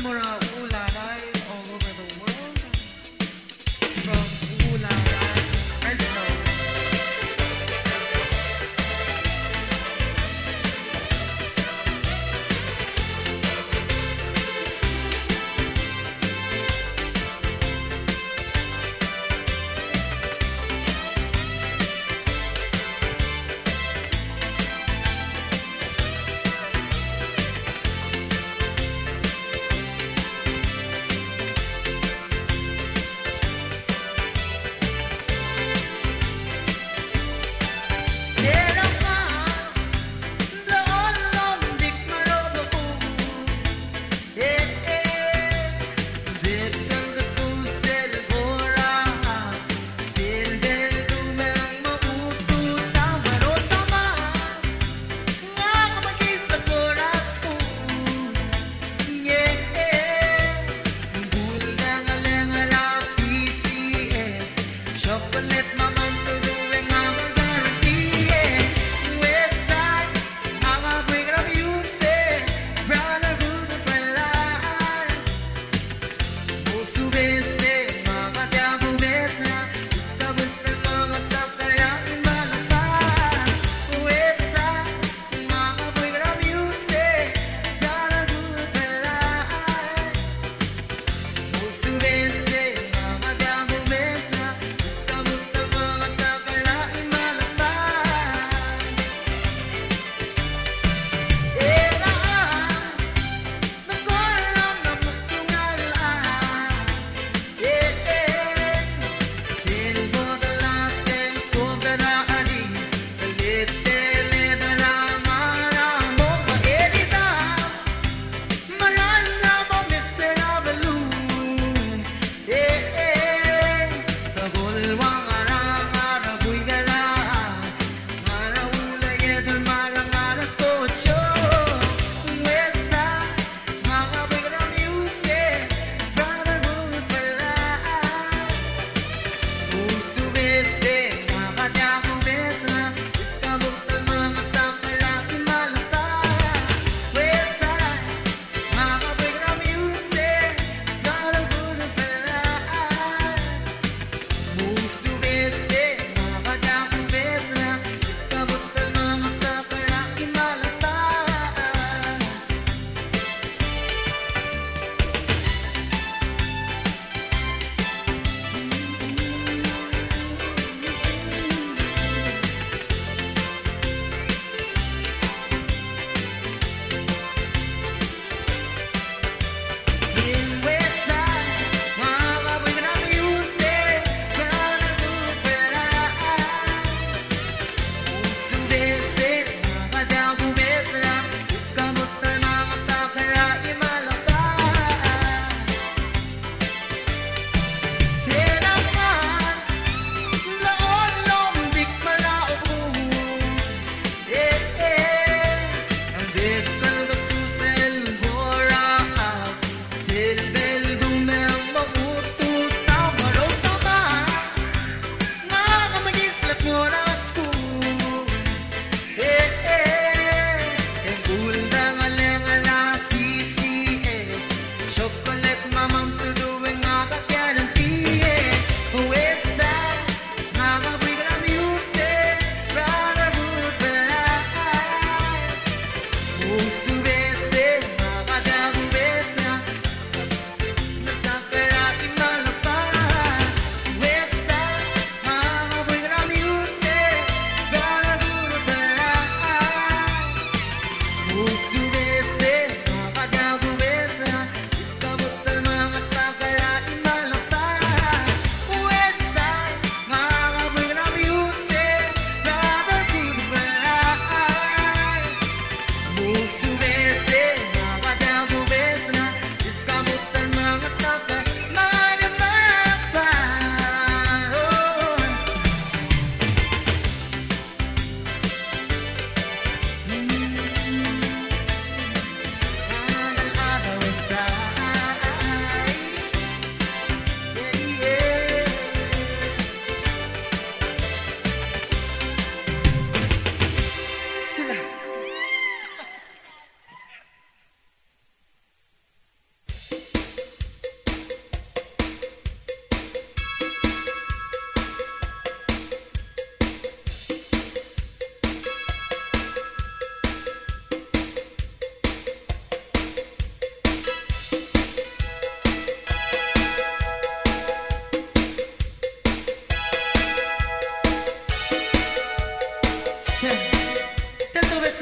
sa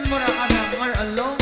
more, more alone.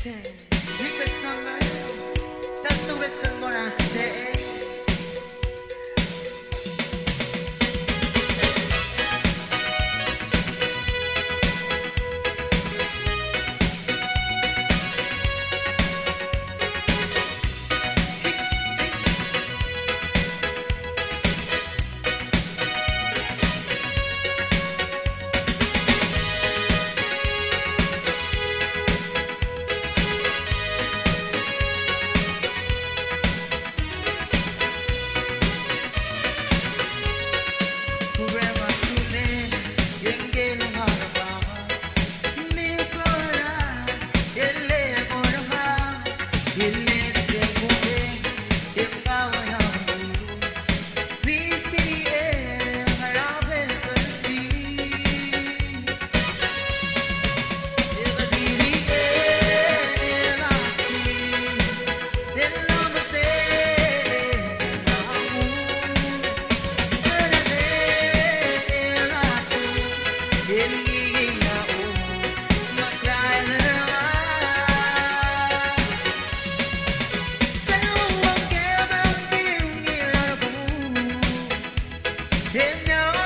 Okay. That's the wisdom what I. 天亮